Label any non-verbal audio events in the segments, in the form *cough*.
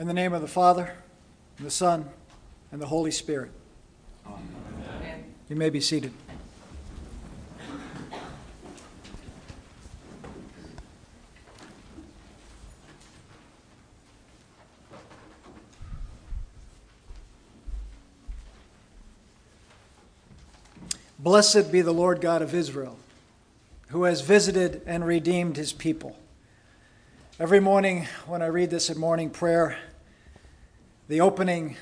In the name of the Father, and the Son, and the Holy Spirit. Amen. You may be seated. Blessed be the Lord God of Israel, who has visited and redeemed his people. Every morning when I read this in morning prayer, the opening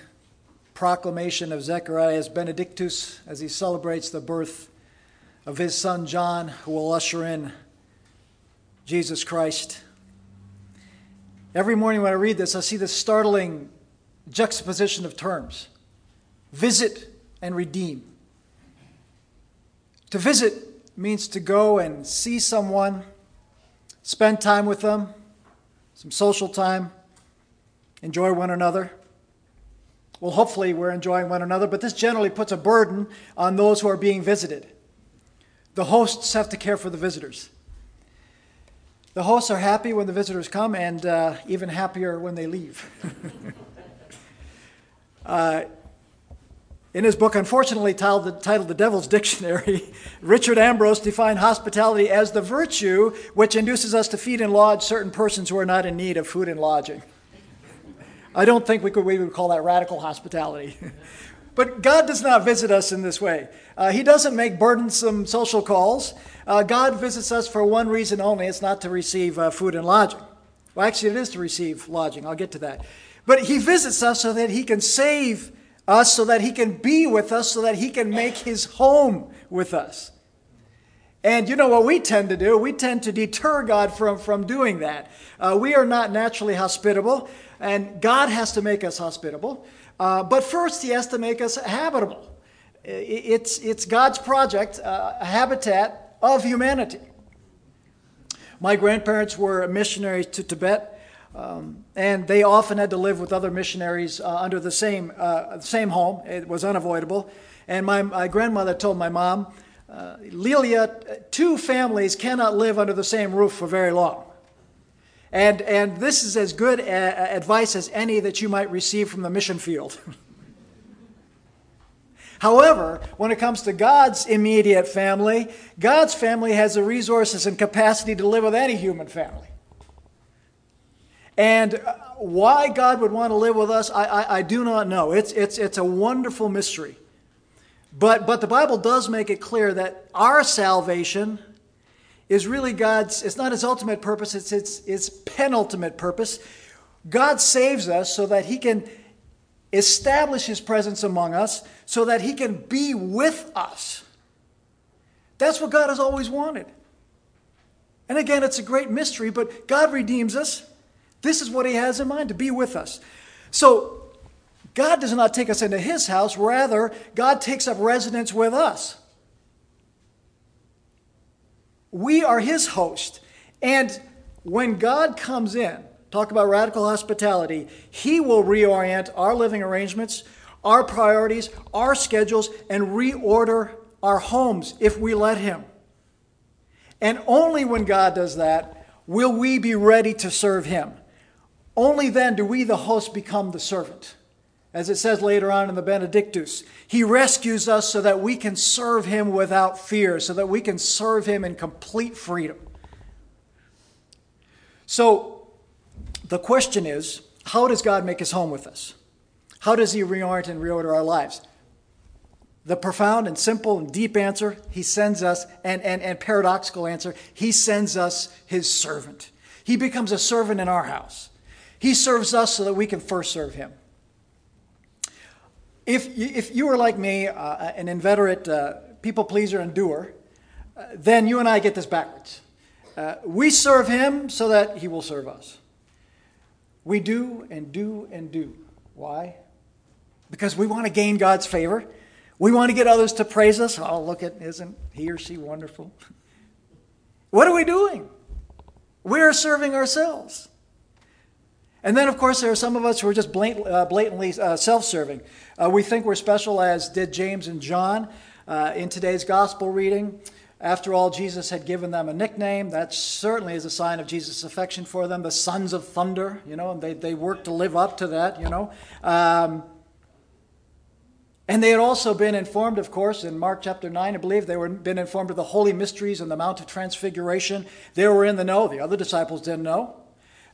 proclamation of Zechariah's Benedictus as he celebrates the birth of his son John, who will usher in Jesus Christ. Every morning when I read this, I see this startling juxtaposition of terms visit and redeem. To visit means to go and see someone, spend time with them, some social time, enjoy one another. Well, hopefully, we're enjoying one another, but this generally puts a burden on those who are being visited. The hosts have to care for the visitors. The hosts are happy when the visitors come and uh, even happier when they leave. *laughs* uh, in his book, unfortunately titled, titled The Devil's Dictionary, *laughs* Richard Ambrose defined hospitality as the virtue which induces us to feed and lodge certain persons who are not in need of food and lodging. I don't think we, could, we would call that radical hospitality. *laughs* but God does not visit us in this way. Uh, he doesn't make burdensome social calls. Uh, God visits us for one reason only it's not to receive uh, food and lodging. Well, actually, it is to receive lodging. I'll get to that. But He visits us so that He can save us so that he can be with us, so that he can make his home with us. And you know what we tend to do? We tend to deter God from, from doing that. Uh, we are not naturally hospitable, and God has to make us hospitable. Uh, but first, He has to make us habitable. It's, it's God's project, uh, a habitat of humanity. My grandparents were missionaries to Tibet. Um, and they often had to live with other missionaries uh, under the same, uh, same home. It was unavoidable. And my, my grandmother told my mom, uh, Lelia, two families cannot live under the same roof for very long. And, and this is as good a, advice as any that you might receive from the mission field. *laughs* However, when it comes to God's immediate family, God's family has the resources and capacity to live with any human family. And uh, why God would want to live with us, I, I, I, do not know. It's, it's, it's a wonderful mystery. But, but the Bible does make it clear that our salvation is really God's, it's not his ultimate purpose, it's its, its penultimate purpose. God saves us so that he can establish his presence among us, so that he can be with us. That's what God has always wanted. And again, it's a great mystery, but God redeems us. This is what he has in mind to be with us. So, God does not take us into his house, rather, God takes up residence with us. We are his host. And when God comes in, talk about radical hospitality, he will reorient our living arrangements, our priorities, our schedules, and reorder our homes if we let him. And only when God does that will we be ready to serve him. Only then do we, the host, become the servant. As it says later on in the Benedictus, He rescues us so that we can serve Him without fear, so that we can serve Him in complete freedom. So, the question is how does God make His home with us? How does He reorient and reorder our lives? The profound and simple and deep answer, He sends us, and, and, and paradoxical answer, He sends us His servant. He becomes a servant in our house. He serves us so that we can first serve Him. If, if you are like me, uh, an inveterate uh, people pleaser and doer, uh, then you and I get this backwards. Uh, we serve Him so that He will serve us. We do and do and do. Why? Because we want to gain God's favor. We want to get others to praise us. Oh, look at, isn't he or she wonderful? *laughs* What are we doing? We are serving ourselves. And then, of course, there are some of us who are just uh, blatantly uh, self serving. Uh, we think we're special, as did James and John in today's gospel reading. After all, Jesus had given them a nickname. That certainly is a sign of Jesus' affection for them, the sons of thunder, you know, and they, they worked to live up to that, you know. Um, and they had also been informed, of course, in Mark chapter 9, I believe, they were been informed of the holy mysteries and the Mount of Transfiguration. They were in the know. The other disciples didn't know.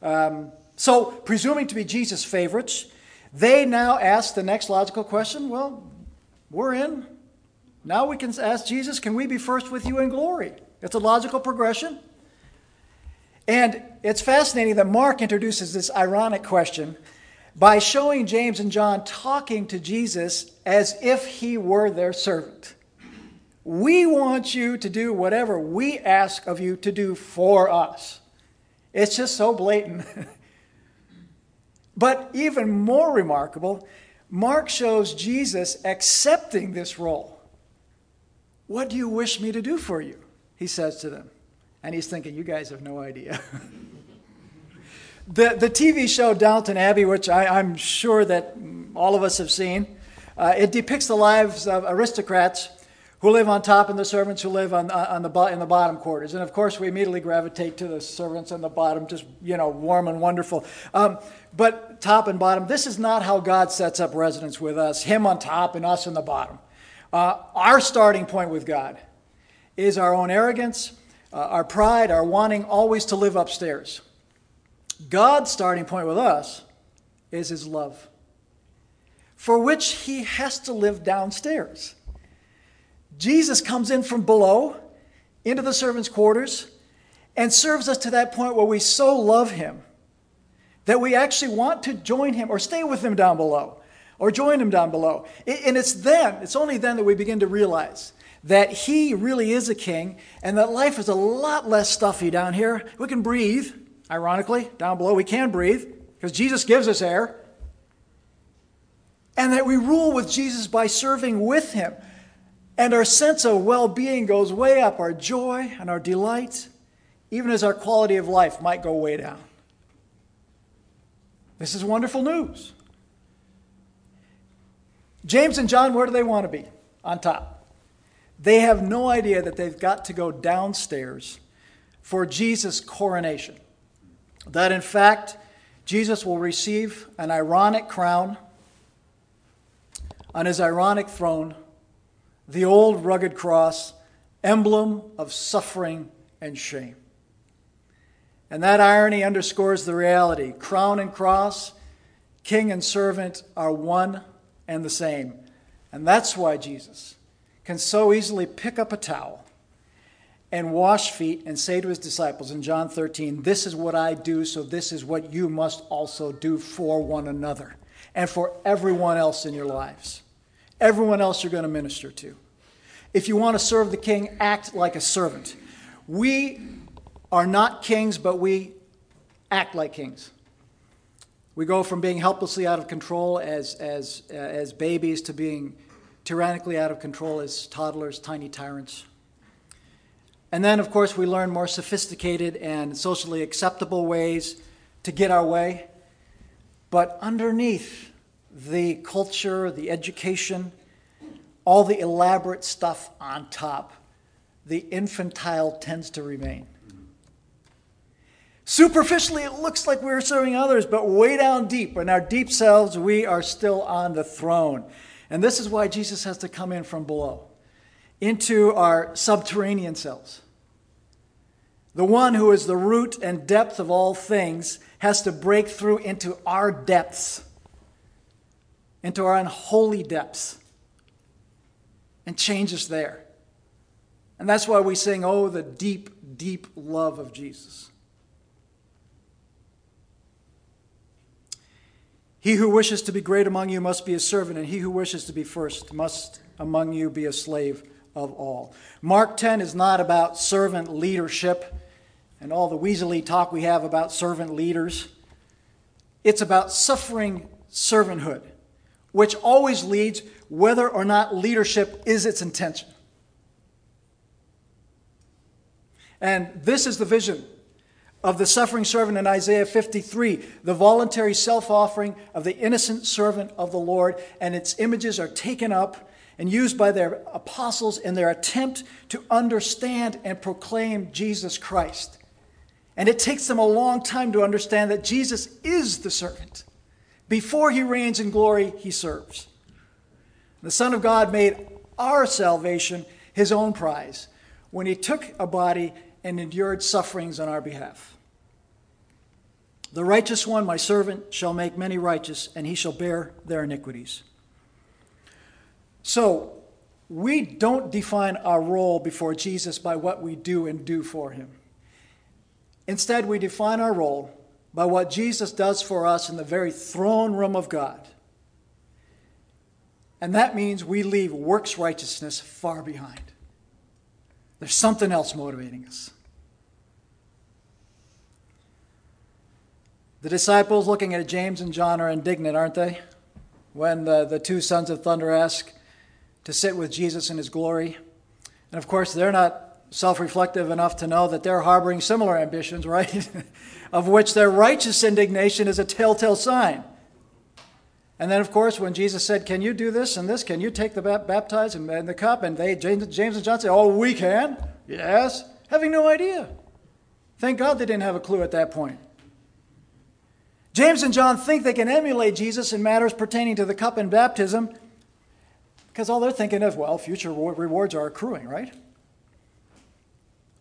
Um, so, presuming to be Jesus' favorites, they now ask the next logical question well, we're in. Now we can ask Jesus, can we be first with you in glory? It's a logical progression. And it's fascinating that Mark introduces this ironic question by showing James and John talking to Jesus as if he were their servant. We want you to do whatever we ask of you to do for us. It's just so blatant. *laughs* but even more remarkable, Mark shows Jesus accepting this role. What do you wish me to do for you? He says to them. And he's thinking, You guys have no idea. *laughs* the, the TV show Downton Abbey, which I, am sure that all of us have seen, uh, it depicts the lives of aristocrats who live on top and the servants who live on, on the, in the bottom quarters. And of course, we immediately gravitate to the servants on the bottom, just, you know, warm and wonderful. Um, but top and bottom, this is not how God sets up residence with us, Him on top and us in the bottom. Uh, our starting point with God is our own arrogance, uh, our pride, our wanting always to live upstairs. God's starting point with us is his love, for which he has to live downstairs. Jesus comes in from below into the servants' quarters and serves us to that point where we so love him that we actually want to join him or stay with him down below or join him down below. And it's then, it's only then that we begin to realize that he really is a king and that life is a lot less stuffy down here. We can breathe, ironically, down below. We can breathe because Jesus gives us air. And that we rule with Jesus by serving with him. And our sense of well being goes way up, our joy and our delight, even as our quality of life might go way down. This is wonderful news. James and John, where do they want to be? On top. They have no idea that they've got to go downstairs for Jesus' coronation. That in fact, Jesus will receive an ironic crown on his ironic throne, the old rugged cross, emblem of suffering and shame. And that irony underscores the reality crown and cross, king and servant are one and the same. And that's why Jesus can so easily pick up a towel and wash feet and say to his disciples in John 13, This is what I do, so this is what you must also do for one another and for everyone else in your lives, everyone else you're going to minister to. If you want to serve the king, act like a servant. We are not kings, but we act like kings. We go from being helplessly out of control as, as, uh, as babies to being tyrannically out of control as toddlers, tiny tyrants. And then, of course, we learn more sophisticated and socially acceptable ways to get our way. But underneath the culture, the education, all the elaborate stuff on top, the infantile tends to remain. Superficially, it looks like we're serving others, but way down deep, in our deep selves, we are still on the throne. And this is why Jesus has to come in from below into our subterranean selves. The one who is the root and depth of all things has to break through into our depths, into our unholy depths, and change us there. And that's why we sing, Oh, the deep, deep love of Jesus. He who wishes to be great among you must be a servant, and he who wishes to be first must among you be a slave of all. Mark 10 is not about servant leadership and all the weaselly talk we have about servant leaders. It's about suffering servanthood, which always leads whether or not leadership is its intention. And this is the vision of the suffering servant in Isaiah 53, the voluntary self offering of the innocent servant of the Lord, and its images are taken up and used by their apostles in their attempt to understand and proclaim Jesus Christ. And it takes them a long time to understand that Jesus is the servant. Before he reigns in glory, he serves. The Son of God made our salvation his own prize when he took a body and endured sufferings on our behalf. The righteous one, my servant, shall make many righteous, and he shall bear their iniquities. So, we don't define our role before Jesus by what we do and do for him. Instead, we define our role by what Jesus does for us in the very throne room of God. And that means we leave works righteousness far behind. There's something else motivating us. The disciples looking at James and John are indignant, aren't they? When the, the two sons of thunder ask to sit with Jesus in his glory. And of course, they're not self reflective enough to know that they're harboring similar ambitions, *laughs* right? of which their righteous indignation is a telltale sign. And then, of course, when Jesus said, Can you do this and this? Can you take the baptize and, the cup? And they, James, James and John say, Oh, we can. Yes. Having no idea. Thank God they didn't have a clue at that point. James and John think they can emulate Jesus in matters pertaining to the cup and baptism because all they're thinking is, well, future rewards are accruing, right?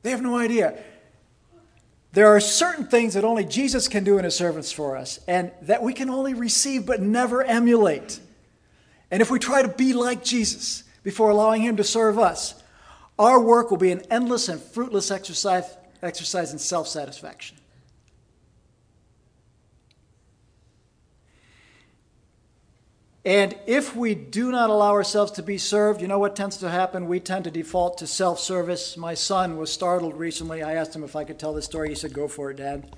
They have no idea. There are certain things that only Jesus can do in his servants for us, and that we can only receive but never emulate. And if we try to be like Jesus before allowing him to serve us, our work will be an endless and fruitless exercise, exercise in self satisfaction. And if we do not allow ourselves to be served, you know what tends to happen? We tend to default to self service. My son was startled recently. I asked him if I could tell this story. He said, Go for it, Dad.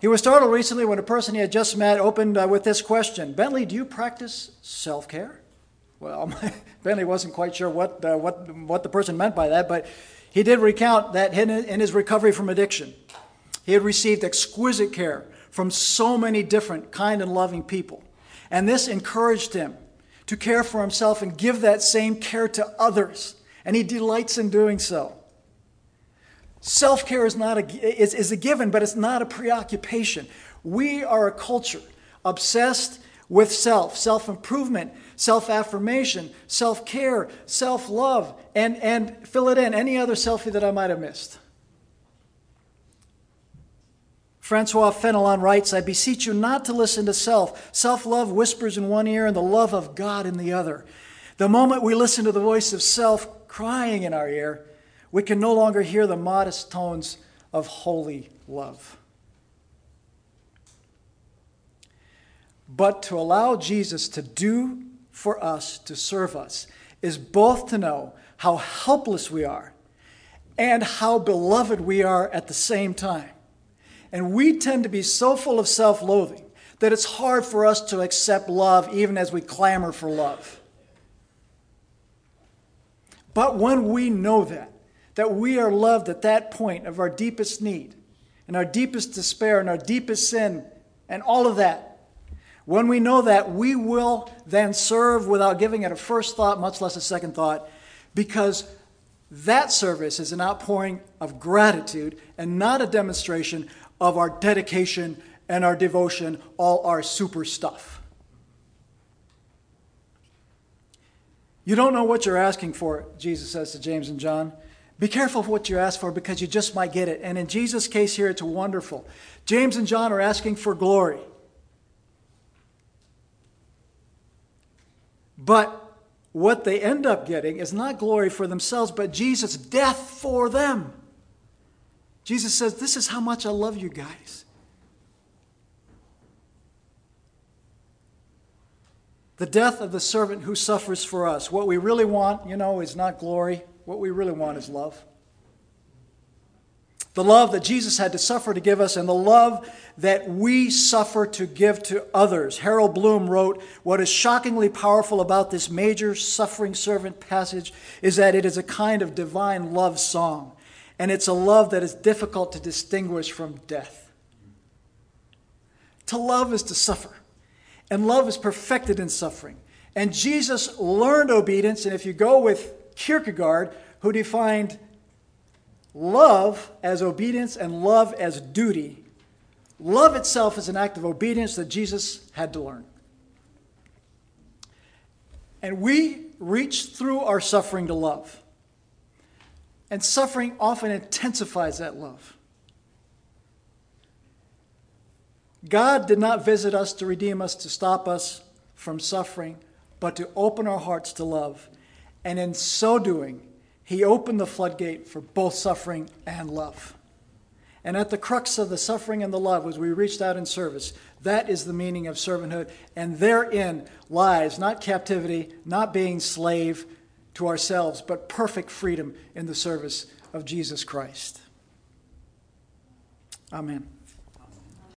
He was startled recently when a person he had just met opened uh, with this question Bentley, do you practice self care? Well, *laughs* Bentley wasn't quite sure what, uh, what, what the person meant by that, but he did recount that in his recovery from addiction, he had received exquisite care from so many different kind and loving people. And this encouraged him to care for himself and give that same care to others. And he delights in doing so. Self care is, not a, is, is a given, but it's not a preoccupation. We are a culture obsessed with self, self improvement, self affirmation, self care, self love, and, and fill it in, any other selfie that I might have missed. Francois Fenelon writes, I beseech you not to listen to self. Self love whispers in one ear and the love of God in the other. The moment we listen to the voice of self crying in our ear, we can no longer hear the modest tones of holy love. But to allow Jesus to do for us, to serve us, is both to know how helpless we are and how beloved we are at the same time. And we tend to be so full of self loathing that it's hard for us to accept love even as we clamor for love. But when we know that, that we are loved at that point of our deepest need and our deepest despair and our deepest sin and all of that, when we know that, we will then serve without giving it a first thought, much less a second thought, because that service is an outpouring of gratitude and not a demonstration of our dedication and our devotion, all our super stuff. You don't know what you're asking for, Jesus says to James and John. Be careful of what you ask for because you just might get it. And in Jesus' case here, it's wonderful. James and John are asking for glory. But what they end up getting is not glory for themselves, but Jesus' death for them. Jesus says, This is how much I love you guys. The death of the servant who suffers for us. What we really want, you know, is not glory. What we really want is love. The love that Jesus had to suffer to give us, and the love that we suffer to give to others. Harold Bloom wrote What is shockingly powerful about this major suffering servant passage is that it is a kind of divine love song and it's a love that is difficult to distinguish from death. To love is to suffer, and love is perfected in suffering. And Jesus learned obedience, and if you go with Kierkegaard, who defined love as obedience and love as duty, love itself is an act of obedience that Jesus had to learn. And we reach through our suffering to love. And suffering often intensifies that love. God did not visit us to redeem us, to stop us from suffering, but to open our hearts to love. And in so doing, He opened the floodgate for both suffering and love. And at the crux of the suffering and the love, as we reached out in service, that is the meaning of servanthood. And therein lies not captivity, not being slave to ourselves, but perfect freedom in the service of Jesus Christ. Amen.